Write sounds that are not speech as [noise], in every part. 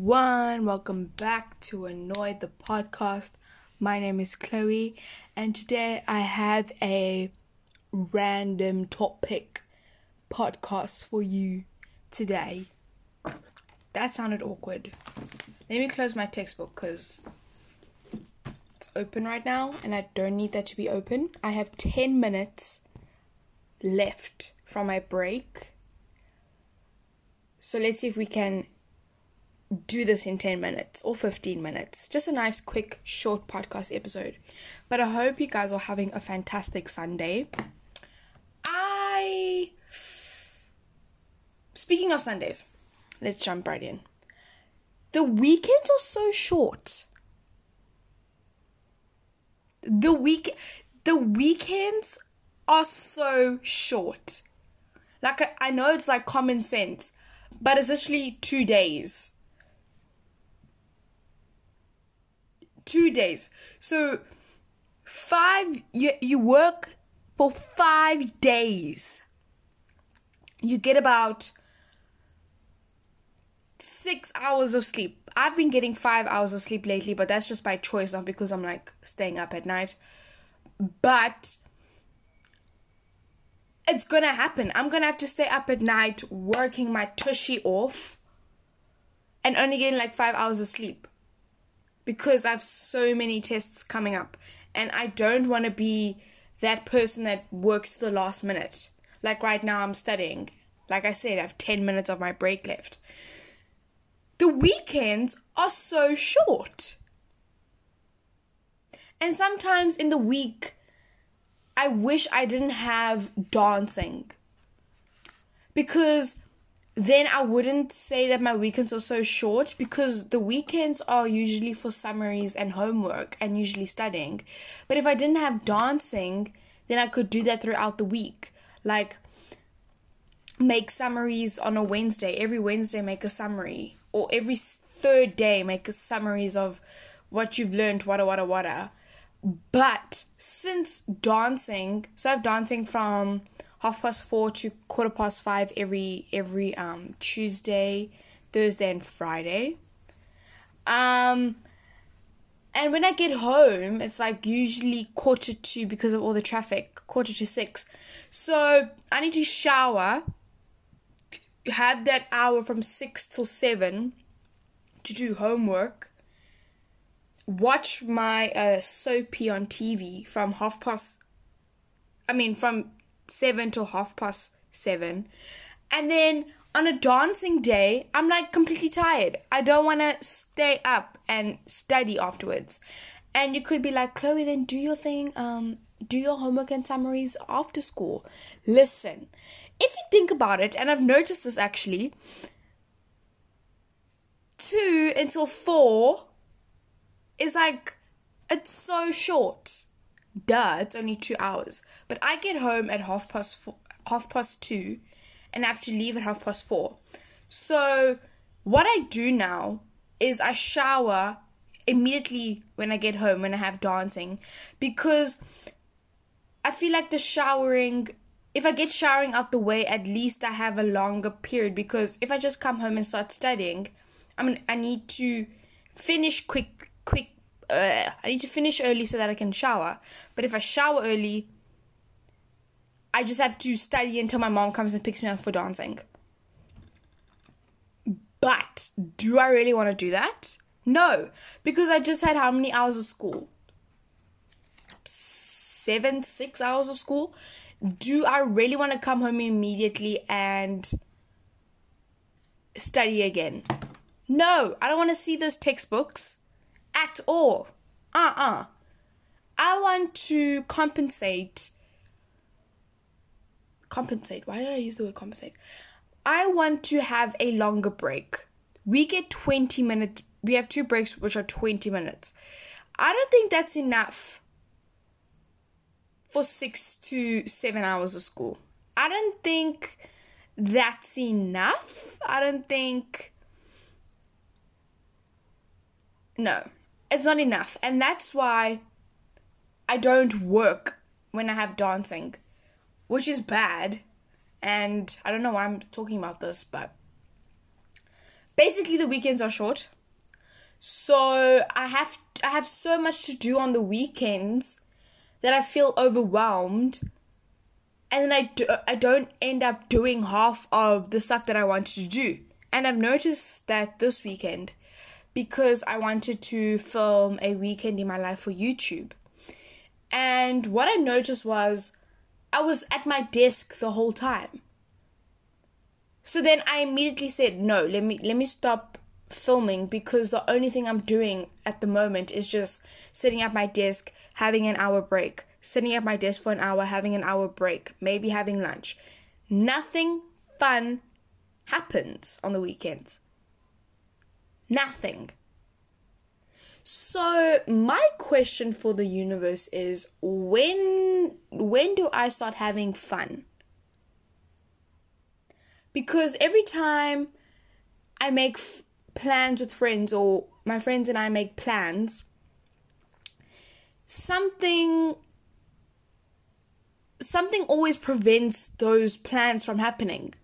everyone. Welcome back to Annoyed the podcast. My name is Chloe, and today I have a random topic podcast for you today. That sounded awkward. Let me close my textbook because it's open right now, and I don't need that to be open. I have 10 minutes left from my break. So let's see if we can do this in 10 minutes or 15 minutes. Just a nice, quick, short podcast episode. But I hope you guys are having a fantastic Sunday. I. Speaking of Sundays, let's jump right in. The weekends are so short. The week the weekends are so short. Like I, I know it's like common sense, but it's actually two days. Two days. So five you you work for five days. You get about six hours of sleep. I've been getting five hours of sleep lately, but that's just by choice, not because I'm like staying up at night. But it's gonna happen. I'm gonna have to stay up at night working my tushy off and only getting like five hours of sleep because I have so many tests coming up and I don't want to be that person that works the last minute. Like right now, I'm studying. Like I said, I have 10 minutes of my break left. The weekends are so short. And sometimes in the week, I wish I didn't have dancing. Because then I wouldn't say that my weekends are so short because the weekends are usually for summaries and homework and usually studying. But if I didn't have dancing, then I could do that throughout the week. Like make summaries on a Wednesday. Every Wednesday make a summary or every third day make a summaries of what you've learned, wada wada wada. But since dancing, so I have dancing from half past four to quarter past five every every um Tuesday, Thursday, and Friday. Um, and when I get home, it's like usually quarter to because of all the traffic, quarter to six. So I need to shower, have that hour from six till seven to do homework, watch my uh, soapy on TV from half past. I mean, from seven till half past seven. And then on a dancing day, I'm like completely tired. I don't want to stay up and study afterwards. And you could be like, Chloe, then do your thing, um, do your homework and summaries after school. Listen, if you think about it, and I've noticed this actually, two until four is like, it's so short duh, it's only two hours. But I get home at half past four, half past two, and I have to leave at half past four. So what I do now is I shower immediately when I get home when I have dancing because I feel like the showering if I get showering out the way at least I have a longer period because if I just come home and start studying I mean I need to finish quick quick uh, I need to finish early so that I can shower. But if I shower early, I just have to study until my mom comes and picks me up for dancing. But do I really want to do that? No, because I just had how many hours of school? Seven, six hours of school. Do I really want to come home immediately and study again? No, I don't want to see those textbooks at all. Uh uh-uh. uh I want to compensate. Compensate. Why did I use the word compensate? I want to have a longer break. We get 20 minutes. We have two breaks, which are 20 minutes. I don't think that's enough for six to seven hours of school. I don't think that's enough. I don't think. No it's not enough. And that's why I don't work when I have dancing, which is bad. And I don't know why I'm talking about this, but basically the weekends are short. So I have I have so much to do on the weekends that I feel overwhelmed and then I, do, I don't end up doing half of the stuff that I wanted to do. And I've noticed that this weekend because I wanted to film a weekend in my life for YouTube. And what I noticed was I was at my desk the whole time. So then I immediately said, "No, let me let me stop filming because the only thing I'm doing at the moment is just sitting at my desk, having an hour break, sitting at my desk for an hour, having an hour break, maybe having lunch. Nothing fun happens on the weekends. Nothing. So my question for the universe is when when do I start having fun? Because every time I make f- plans with friends or my friends and I make plans something something always prevents those plans from happening.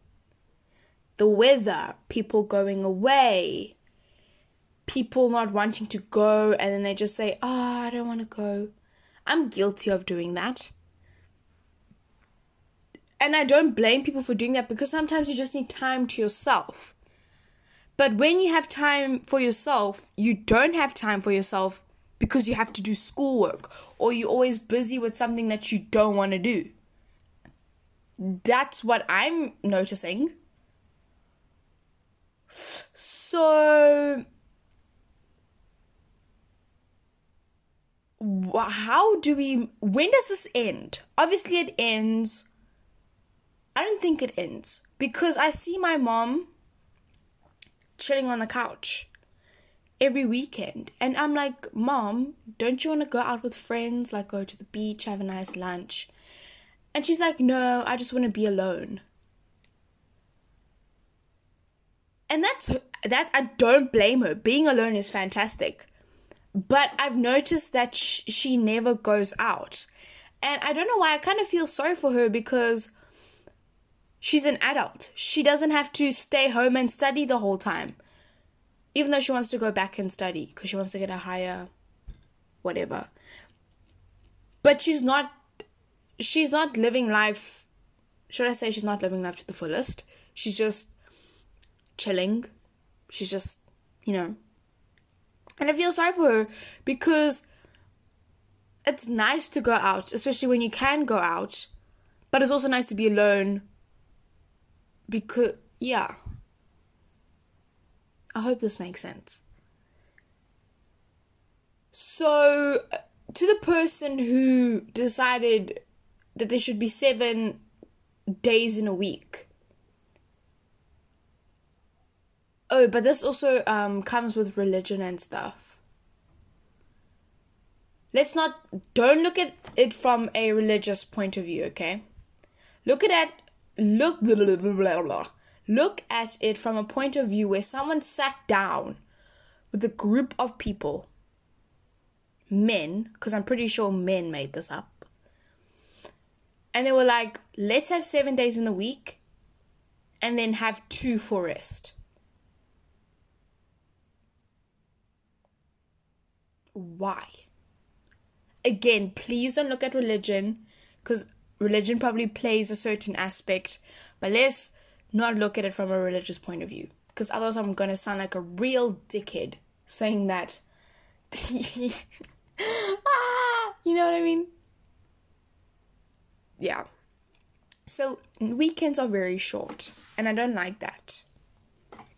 The weather, people going away, people not wanting to go, and then they just say, Oh, I don't want to go. I'm guilty of doing that. And I don't blame people for doing that because sometimes you just need time to yourself. But when you have time for yourself, you don't have time for yourself because you have to do schoolwork or you're always busy with something that you don't want to do. That's what I'm noticing. So, how do we. When does this end? Obviously, it ends. I don't think it ends because I see my mom chilling on the couch every weekend. And I'm like, Mom, don't you want to go out with friends? Like, go to the beach, have a nice lunch. And she's like, No, I just want to be alone. And that's that I don't blame her. Being alone is fantastic. But I've noticed that sh- she never goes out. And I don't know why I kind of feel sorry for her because she's an adult. She doesn't have to stay home and study the whole time even though she wants to go back and study because she wants to get a higher whatever but she's not she's not living life should i say she's not living life to the fullest she's just chilling she's just you know and i feel sorry for her because it's nice to go out especially when you can go out but it's also nice to be alone because yeah I hope this makes sense. So, to the person who decided that there should be seven days in a week. Oh, but this also um, comes with religion and stuff. Let's not, don't look at it from a religious point of view, okay? Look at it, look, blah, blah, blah, blah. Look at it from a point of view where someone sat down with a group of people, men, because I'm pretty sure men made this up, and they were like, let's have seven days in the week and then have two for rest. Why? Again, please don't look at religion because religion probably plays a certain aspect, but let's not look at it from a religious point of view. Because otherwise, I'm going to sound like a real dickhead saying that. [laughs] ah, you know what I mean? Yeah. So, weekends are very short, and I don't like that.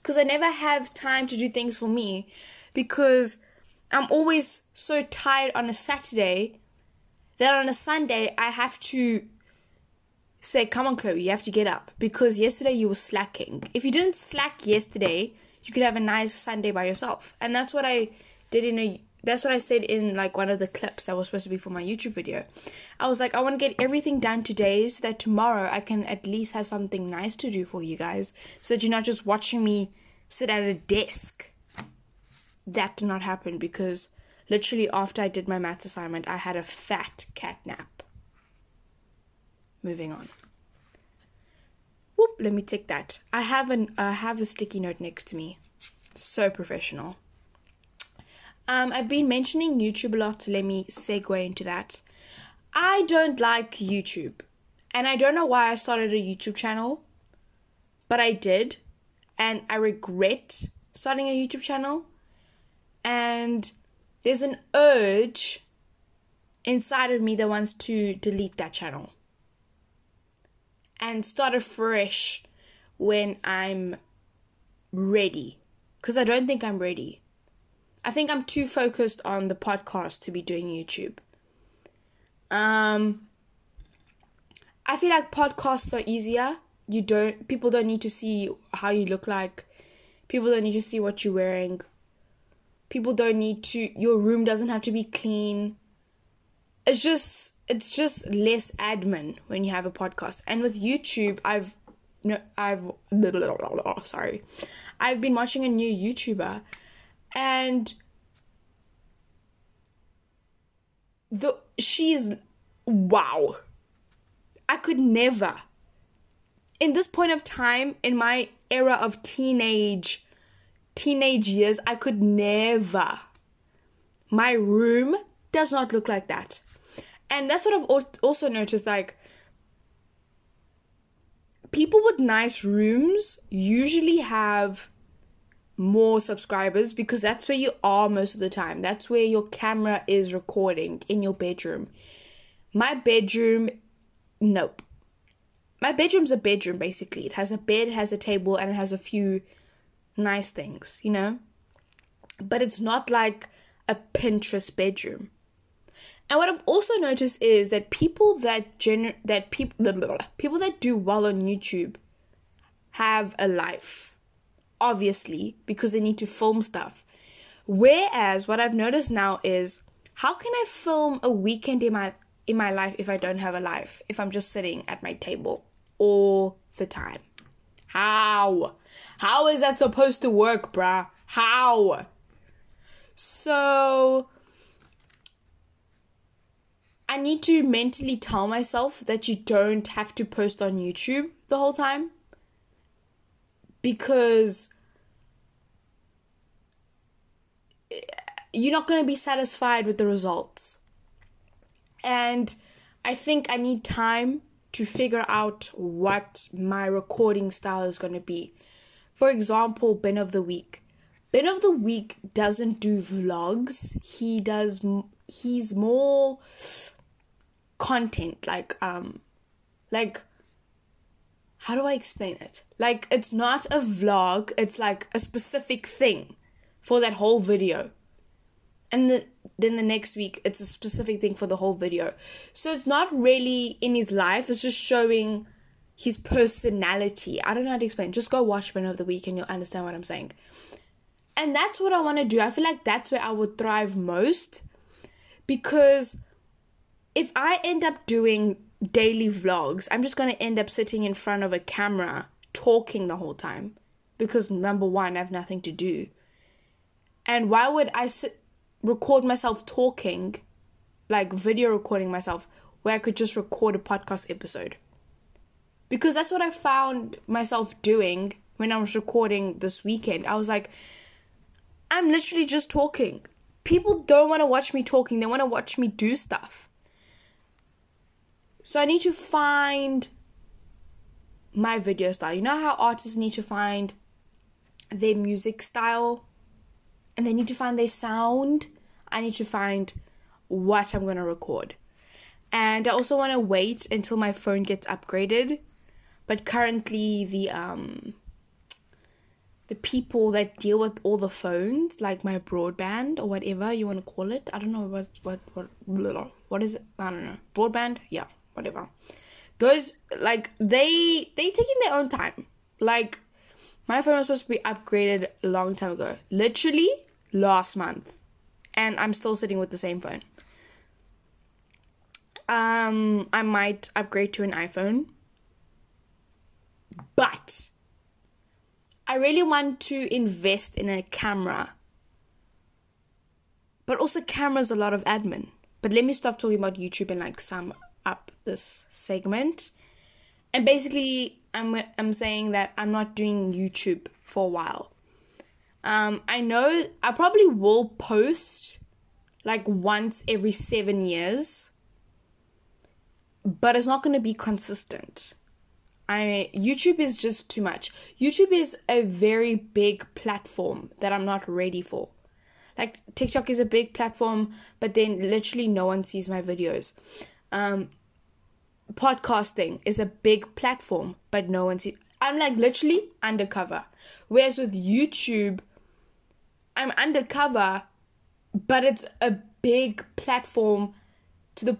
Because I never have time to do things for me because I'm always so tired on a Saturday that on a Sunday I have to say, come on, Chloe, you have to get up because yesterday you were slacking. If you didn't slack yesterday, you could have a nice Sunday by yourself. And that's what I did in a that's what I said in like one of the clips that was supposed to be for my YouTube video. I was like, I want to get everything done today so that tomorrow I can at least have something nice to do for you guys so that you're not just watching me sit at a desk. That did not happen because literally after I did my maths assignment, I had a fat cat nap. Moving on. Whoop, let me take that. I have an I have a sticky note next to me. So professional. Um, I've been mentioning YouTube a lot, so let me segue into that. I don't like YouTube. And I don't know why I started a YouTube channel, but I did. And I regret starting a YouTube channel. And there's an urge inside of me that wants to delete that channel and start afresh when I'm ready. Because I don't think I'm ready. I think I'm too focused on the podcast to be doing YouTube. Um, I feel like podcasts are easier. You don't people don't need to see how you look like. People don't need to see what you're wearing. People don't need to your room doesn't have to be clean. It's just it's just less admin when you have a podcast. And with YouTube, I've no I've blah, [laughs] blah, blah, sorry. I've been watching a new YouTuber and the she's wow. I could never in this point of time in my era of teenage teenage years, I could never my room does not look like that. And that's what I've also noticed like people with nice rooms usually have more subscribers because that's where you are most of the time. That's where your camera is recording in your bedroom. My bedroom, nope. My bedroom's a bedroom basically. It has a bed, it has a table, and it has a few nice things, you know? But it's not like a Pinterest bedroom. And what I've also noticed is that people that gener- that people people that do well on YouTube have a life, obviously, because they need to film stuff. Whereas what I've noticed now is how can I film a weekend in my in my life if I don't have a life? If I'm just sitting at my table all the time. How? How is that supposed to work, bruh? How? So I need to mentally tell myself that you don't have to post on YouTube the whole time because you're not going to be satisfied with the results. And I think I need time to figure out what my recording style is going to be. For example, Ben of the Week. Ben of the Week doesn't do vlogs. He does he's more content like um like how do I explain it? Like it's not a vlog, it's like a specific thing for that whole video. And the, then the next week it's a specific thing for the whole video. So it's not really in his life, it's just showing his personality. I don't know how to explain. Just go watch Ben of the Week and you'll understand what I'm saying. And that's what I want to do. I feel like that's where I would thrive most because if I end up doing daily vlogs, I'm just going to end up sitting in front of a camera talking the whole time because number one, I have nothing to do. And why would I sit, record myself talking, like video recording myself, where I could just record a podcast episode? Because that's what I found myself doing when I was recording this weekend. I was like, I'm literally just talking. People don't want to watch me talking, they want to watch me do stuff. So I need to find my video style. You know how artists need to find their music style and they need to find their sound? I need to find what I'm to record. And I also want to wait until my phone gets upgraded. But currently the um the people that deal with all the phones, like my broadband or whatever you want to call it. I don't know what what what what is it? I don't know. Broadband? Yeah whatever. Those like they they taking their own time. Like my phone was supposed to be upgraded a long time ago. Literally last month. And I'm still sitting with the same phone. Um I might upgrade to an iPhone. But I really want to invest in a camera. But also cameras a lot of admin. But let me stop talking about YouTube and like sum up this segment. And basically, I'm I'm saying that I'm not doing YouTube for a while. Um, I know I probably will post like once every seven years, but it's not going to be consistent. I YouTube is just too much. YouTube is a very big platform that I'm not ready for. Like TikTok is a big platform, but then literally no one sees my videos. Um, podcasting is a big platform, but no one sees. I'm like literally undercover. Whereas with YouTube, I'm undercover, but it's a big platform to the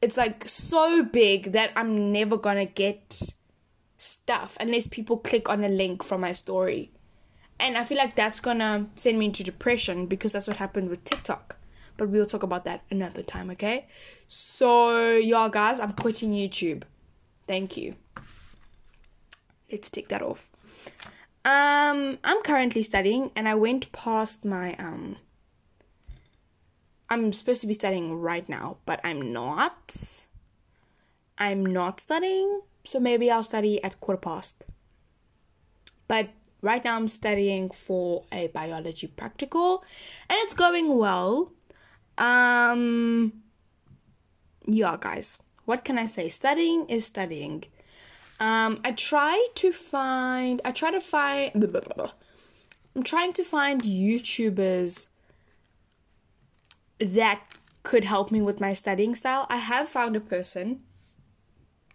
it's like so big that I'm never gonna get stuff unless people click on a link from my story. And I feel like that's gonna send me into depression because that's what happened with TikTok. But we'll talk about that another time, okay? So, y'all guys, I'm quitting YouTube. Thank you. Let's take that off. Um, I'm currently studying and I went past my um I'm supposed to be studying right now, but I'm not. I'm not studying, so maybe I'll study at quarter past. But right now I'm studying for a biology practical and it's going well. Um yeah, guys. What can I say? Studying is studying. Um I try to find I try to find blah, blah, blah, I'm trying to find YouTubers that could help me with my studying style. I have found a person.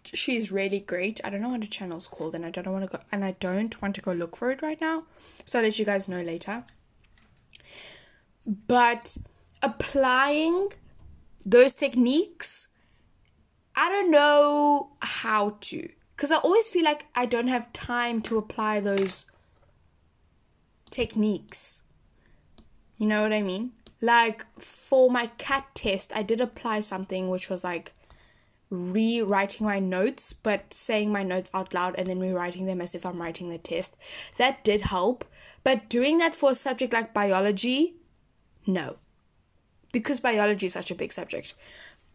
She's really great. I don't know what the channel's called, and I don't want to go and I don't want to go look for it right now. So I'll let you guys know later. But applying those techniques, I don't know how to. Because I always feel like I don't have time to apply those techniques. You know what I mean? like for my cat test i did apply something which was like rewriting my notes but saying my notes out loud and then rewriting them as if i'm writing the test that did help but doing that for a subject like biology no because biology is such a big subject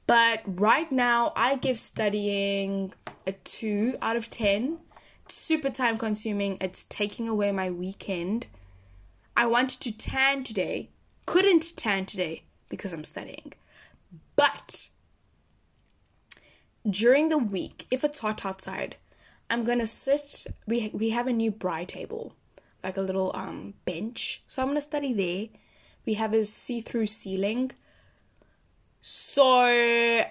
but right now i give studying a 2 out of 10 It's super time consuming it's taking away my weekend i wanted to tan today couldn't tan today because I'm studying. But during the week, if it's hot outside, I'm gonna sit. We we have a new braai table, like a little um bench. So I'm gonna study there. We have a see-through ceiling. So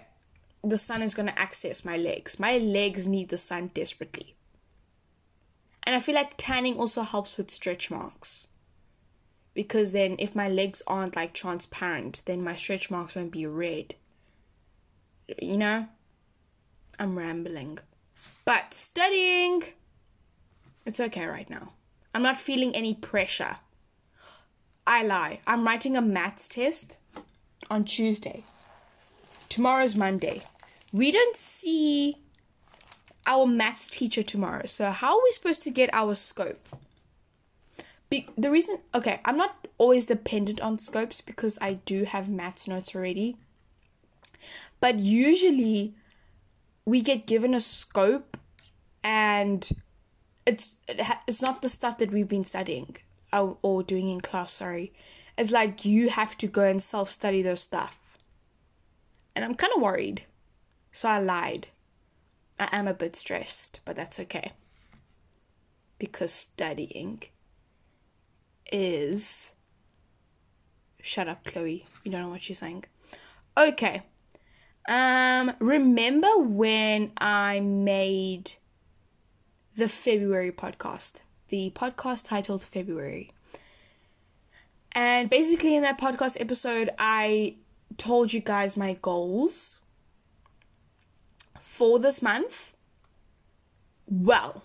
the sun is gonna access my legs. My legs need the sun desperately. And I feel like tanning also helps with stretch marks because then if my legs aren't like transparent, then my stretch marks won't be red. You know? I'm rambling. But studying, it's okay right now. I'm not feeling any pressure. I lie. I'm writing a maths test on Tuesday. Tomorrow's Monday. We don't see our maths teacher tomorrow. So, how are we supposed to get our scope? Be- the reason, okay, I'm not always dependent on scopes because I do have maths notes already. But usually we get given a scope and it's it ha- it's not the stuff that we've been studying or, or doing in class, sorry. It's like you have to go and self study those stuff. And I'm kind of worried. So I lied. I am a bit stressed, but that's okay. Because studying is. Shut up, Chloe. You don't know what she's saying. Okay. Um, remember when I made the February podcast? The podcast titled February. And basically, in that podcast episode, I told you guys my goals for this month. Well,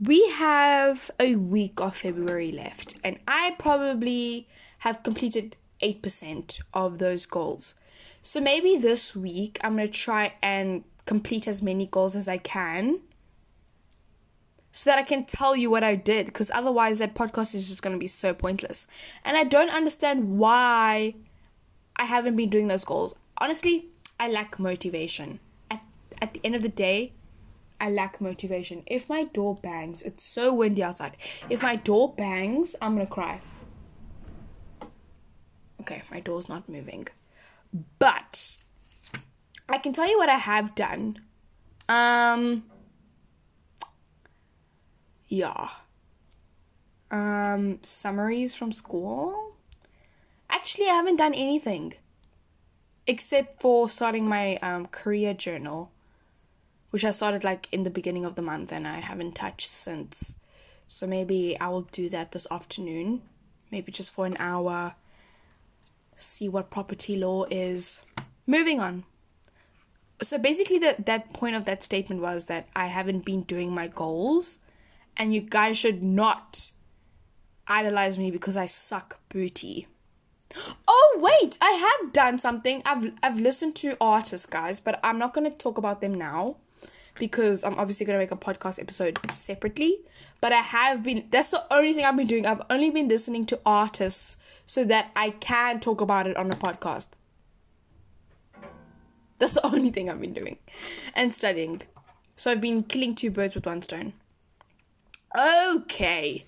we have a week of February left, and I probably have completed 8% of those goals. So maybe this week I'm going to try and complete as many goals as I can so that I can tell you what I did because otherwise that podcast is just going to be so pointless. And I don't understand why I haven't been doing those goals. Honestly, I lack motivation. At at the end of the day, I lack motivation. If my door bangs, it's so windy outside. If my door bangs, I'm gonna cry. Okay, my door's not moving. But I can tell you what I have done. Um yeah. Um summaries from school. Actually, I haven't done anything except for starting my um, career journal, which I started like in the beginning of the month and I haven't touched since. So maybe I will do that this afternoon, maybe just for an hour, see what property law is. Moving on. So basically, that that point of that statement was that I haven't been doing my goals, and you guys should not idolize me because I suck booty. Oh wait, I have done something. I've I've listened to artists, guys, but I'm not to talk about them now because I'm obviously to make a podcast episode separately. But I have been that's the only thing I've been doing. I've only been listening to artists so that I can talk about it on a podcast. That's the [laughs] only thing I've been doing. And studying. So I've been killing two birds with one stone. Okay.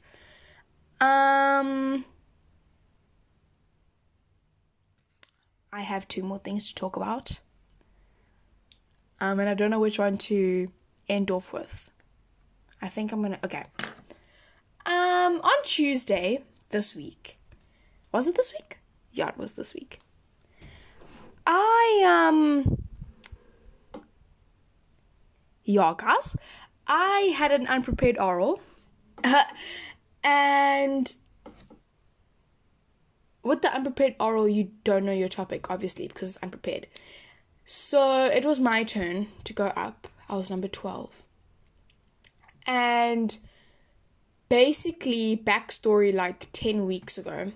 Um I have two more things to talk about. Um, and I don't know which one to end off with. I think I'm gonna. Okay. Um, on Tuesday this week, was it this week? Yeah, it was this week. I um. Yeah, guys, I had an unprepared oral, [laughs] and with the unprepared oral, you don't know your topic, obviously, because it's unprepared. So it was my turn to go up. I was number 12. And basically, backstory like 10 weeks ago.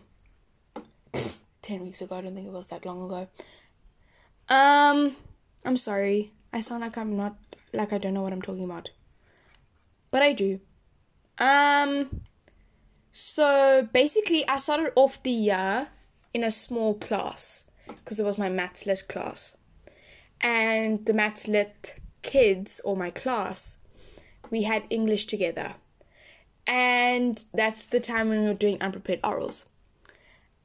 [sniffs] 10 weeks ago, I don't think it was that long ago. Um, I'm sorry. I sound like I'm not, like I don't know what I'm talking about. But I do. Um, so basically, I started off the year in a small class because it was my maths lit class. And the maths lit kids, or my class, we had English together. And that's the time when we were doing unprepared orals.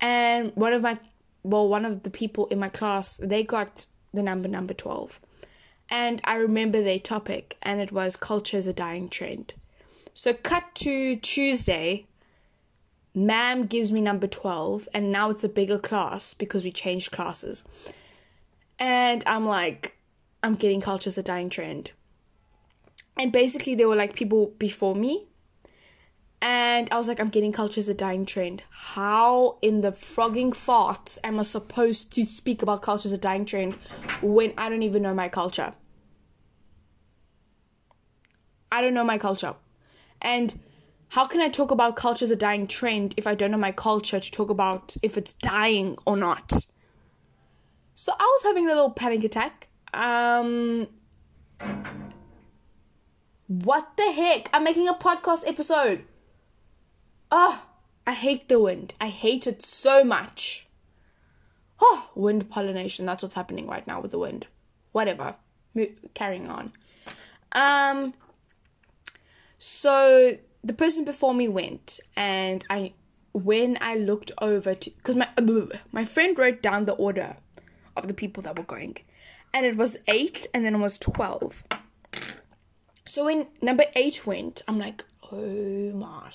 And one of my, well, one of the people in my class, they got the number number 12. And I remember their topic, and it was culture is a dying trend. So, cut to Tuesday, Ma'am gives me number 12, and now it's a bigger class because we changed classes. And I'm like, I'm getting culture's a dying trend. And basically, there were like people before me. And I was like, I'm getting culture's a dying trend. How in the frogging farts am I supposed to speak about culture's a dying trend when I don't even know my culture? I don't know my culture. And how can I talk about culture as a dying trend if I don't know my culture to talk about if it's dying or not? So I was having a little panic attack. Um, what the heck? I'm making a podcast episode. Oh, I hate the wind. I hate it so much. Oh, wind pollination. That's what's happening right now with the wind. Whatever. Mo- carrying on. Um, so the person before me went and I when I looked over to because my [clears throat] my friend wrote down the order of the people that were going and it was 8 and then it was 12 so when number 8 went I'm like oh my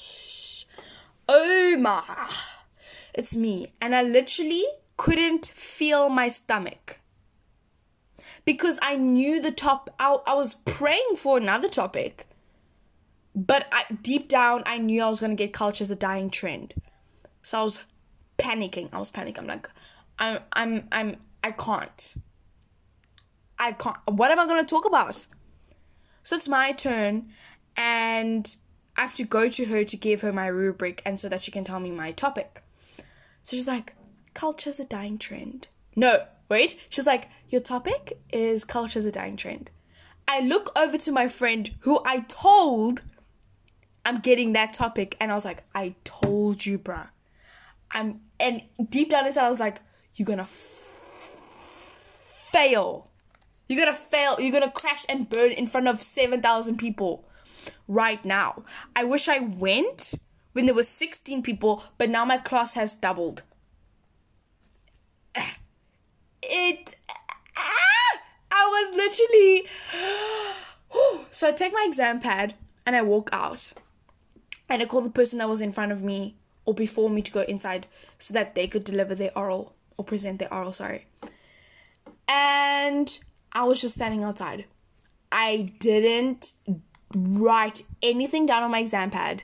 oh my it's me. And I literally couldn't feel my stomach. Because I knew the top I, I was praying for another topic but I, deep down, I knew I was gonna get culture as a dying trend. So I was panicking. I was panicking. I'm like, I'm, I'm, I'm, I can't. I can't. What am I gonna talk about? So it's my turn, and I have to go to her to give her my rubric, and so that she can tell me my topic. So she's like, culture's a dying trend. No, wait. She's like, your topic is culture's a dying trend. I look over to my friend who I told I'm getting that topic. And I was like, I told you, bruh. I'm, and deep down inside, I was like, you're gonna f- fail. You're gonna fail. You're gonna crash and burn in front of 7,000 people right now. I wish I went when there was 16 people, but now my class has doubled. It. Ah, I was literally. [gasps] So I take my exam pad and I walk out. And I called the person that was in front of me or before me to go inside so that they could deliver their oral or present their oral, sorry. And I was just standing outside. I didn't write anything down on my exam pad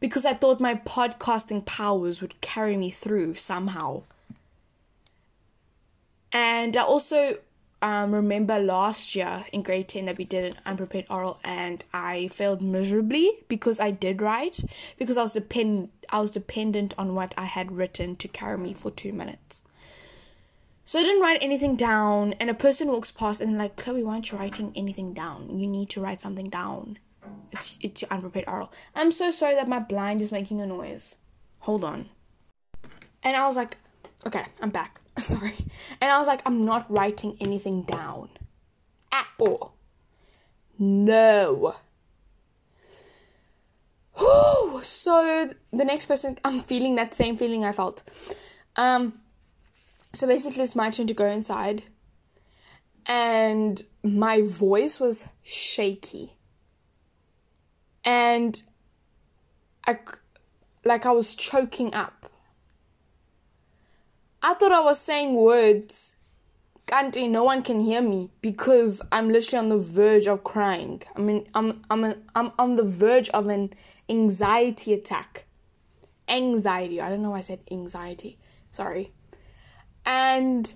because I thought my podcasting powers would carry me through somehow. And I also um, remember last year in grade 10 that we did an unprepared oral and I failed miserably because I did write because I was depend I was dependent on what I had written to carry me for 2 minutes. So I didn't write anything down and a person walks past and like Chloe why aren't you writing anything down? You need to write something down. It's it's your unprepared oral. I'm so sorry that my blind is making a noise. Hold on. And I was like, okay, I'm back. [laughs] Sorry. And I was like, I'm not writing anything down. At all. No. So the next person, I'm feeling that same feeling I felt. Um, so basically, it's my turn to go inside, and my voice was shaky, and I, like, I was choking up. I thought I was saying words. Kanti, no one can hear me because I'm literally on the verge of crying. I mean, I'm I'm a, I'm on the verge of an anxiety attack. Anxiety. I don't know why I said anxiety. Sorry. And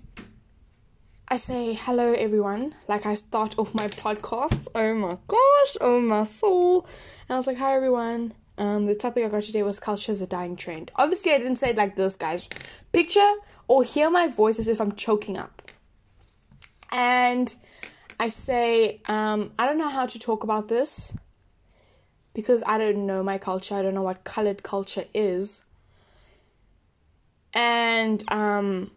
I say hello everyone. Like I start off my podcast. Oh my gosh. Oh my soul. And I was like, hi everyone. Um, the topic I got today was culture is a dying trend. Obviously, I didn't say it like this, guys. Picture or hear my voice as if I'm choking up. And I say, um, I don't know how to talk about this because I don't know my culture. I don't know what colored culture is. And um,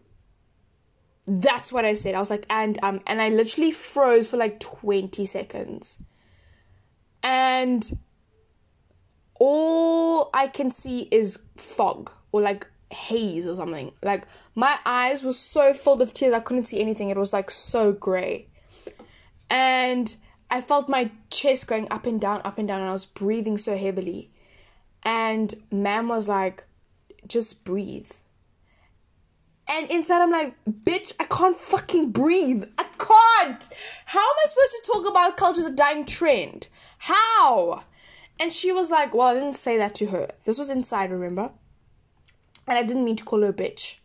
that's what I said. I was like, and um, and I literally froze for like 20 seconds. And all I can see is fog or like haze or something. Like my eyes were so full of tears I couldn't see anything. It was like so grey. And I felt my chest going up and down, up and down, and I was breathing so heavily. And ma'am was like, just breathe. And inside I'm like, bitch, I can't fucking breathe. I can't. How am I supposed to talk about culture's a dying trend? How? And she was like, well, I didn't say that to her. This was inside, remember? And I didn't mean to call her a bitch.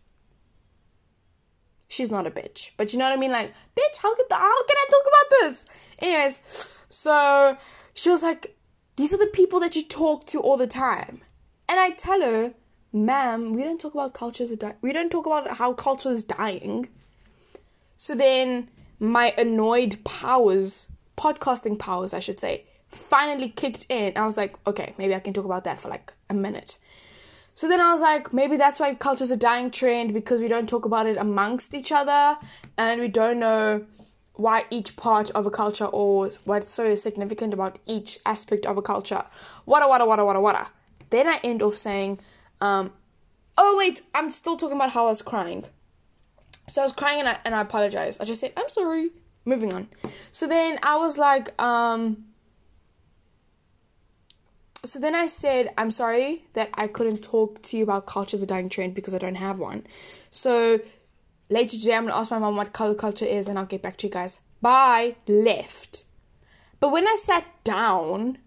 She's not a bitch. But you know what I mean? Like, bitch, how can, how can I talk about this? Anyways, so she was like, these are the people that you talk to all the time. And I tell her, ma'am, we don't talk about cultures. Di- we don't talk about how culture is dying. So then my annoyed powers, podcasting powers, I should say, finally kicked in. I was like, okay, maybe I can talk about that for like a minute. So then I was like, maybe that's why culture's a dying trend because we don't talk about it amongst each other and we don't know why each part of a culture or what's so significant about each aspect of a culture. Wada wada wada wada wada. Then I end off saying, um, oh wait, I'm still talking about how I was crying. So I was crying and I and I apologized. I just said, I'm sorry. Moving on. So then I was like, um, so then I said, I'm sorry that I couldn't talk to you about culture as a dying trend because I don't have one. So later today, I'm gonna ask my mom what color culture is and I'll get back to you guys. Bye. Left. But when I sat down,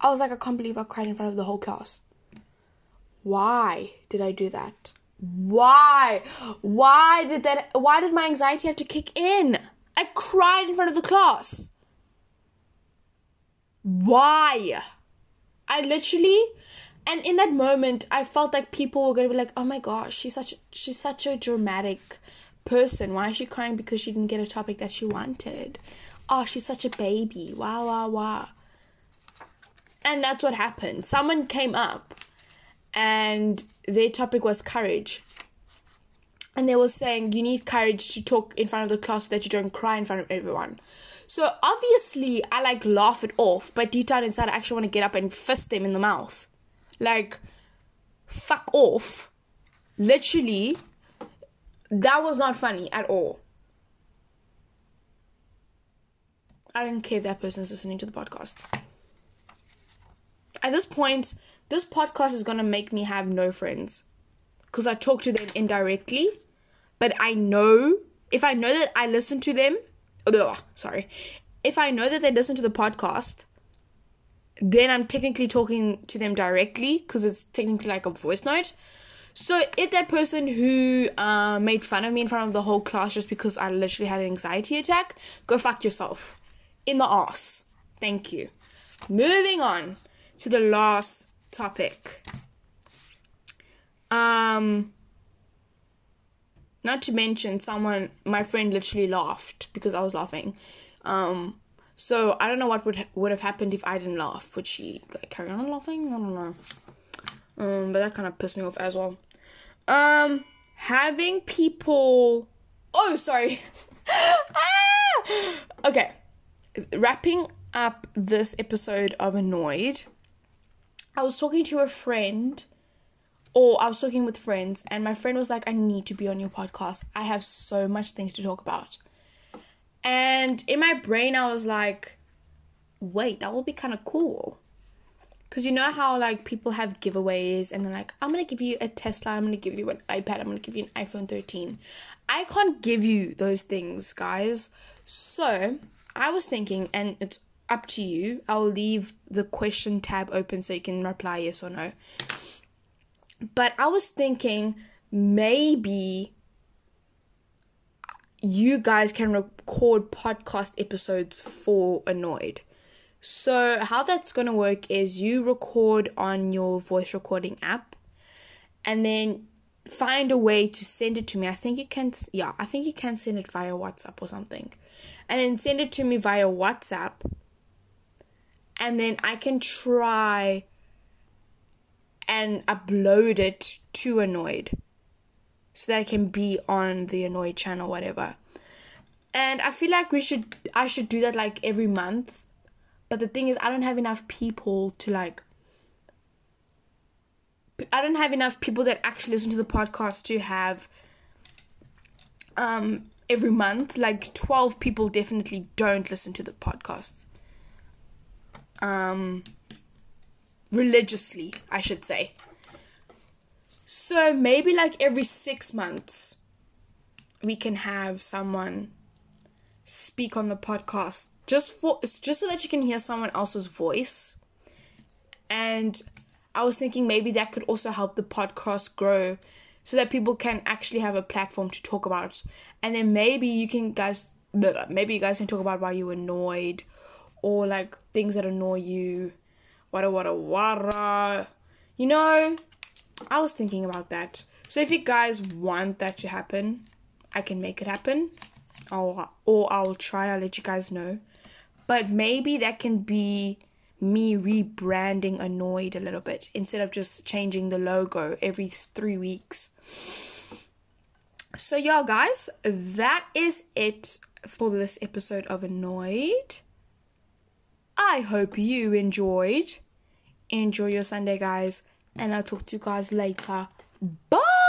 I was like, I can't believe I cried in front of the whole class. Why did I do that? Why? Why did that? Why did my anxiety have to kick in? I cried in front of the class. Why? I literally and in that moment I felt like people were gonna be like, Oh my gosh, she's such she's such a dramatic person. Why is she crying because she didn't get a topic that she wanted? Oh, she's such a baby. Wow wow wow. And that's what happened. Someone came up and their topic was courage. And they were saying you need courage to talk in front of the class so that you don't cry in front of everyone. So obviously, I like laugh it off, but deep down inside, I actually want to get up and fist them in the mouth. Like, fuck off. Literally, that was not funny at all. I don't care if that person is listening to the podcast. At this point, this podcast is gonna make me have no friends because I talk to them indirectly, but I know if I know that I listen to them, ugh, sorry, if I know that they listen to the podcast, then I'm technically talking to them directly because it's technically like a voice note. So if that person who uh, made fun of me in front of the whole class just because I literally had an anxiety attack, go fuck yourself in the ass. Thank you. Moving on to the last topic. Um, not to mention someone, my friend literally laughed because I was laughing. Um, so I don't know what would ha- would have happened if I didn't laugh. Would she like carry on laughing? I don't know. Um, but that kind of pissed me off as well. Um, having people. Oh, sorry. [laughs] ah! Okay, wrapping up this episode of Annoyed. I was talking to a friend, or I was talking with friends, and my friend was like, I need to be on your podcast. I have so much things to talk about. And in my brain, I was like, wait, that will be kind of cool. Because you know how, like, people have giveaways and they're like, I'm going to give you a Tesla, I'm going to give you an iPad, I'm going to give you an iPhone 13. I can't give you those things, guys. So I was thinking, and it's up to you. I'll leave the question tab open so you can reply yes or no. But I was thinking maybe you guys can record podcast episodes for Annoyed. So, how that's going to work is you record on your voice recording app and then find a way to send it to me. I think you can, yeah, I think you can send it via WhatsApp or something. And then send it to me via WhatsApp and then I can try and upload it to Annoyed so that I can be on the Annoyed channel, whatever. And I feel like we should, I should do that like every month. But the thing is, I don't have enough people to like. I don't have enough people that actually listen to the podcast to have um every month. Like 12 people definitely don't listen to the podcast um, religiously, I should say. So maybe like every six months, we can have someone speak on the podcast just for just so that you can hear someone else's voice. And I was thinking maybe that could also help the podcast grow so that people can actually have a platform to talk about. And then maybe you can guys maybe you guys can talk about why you're annoyed or like things that annoy you. Wada wada wada. You know, I was thinking about that. So if you guys want that to happen, I can make it happen. I'll, or I'll try, I'll let you guys know. But maybe that can be me rebranding Annoyed a little bit instead of just changing the logo every three weeks. So, yeah, guys, that is it for this episode of Annoyed. I hope you enjoyed. Enjoy your Sunday, guys, and I'll talk to you guys later. Bye.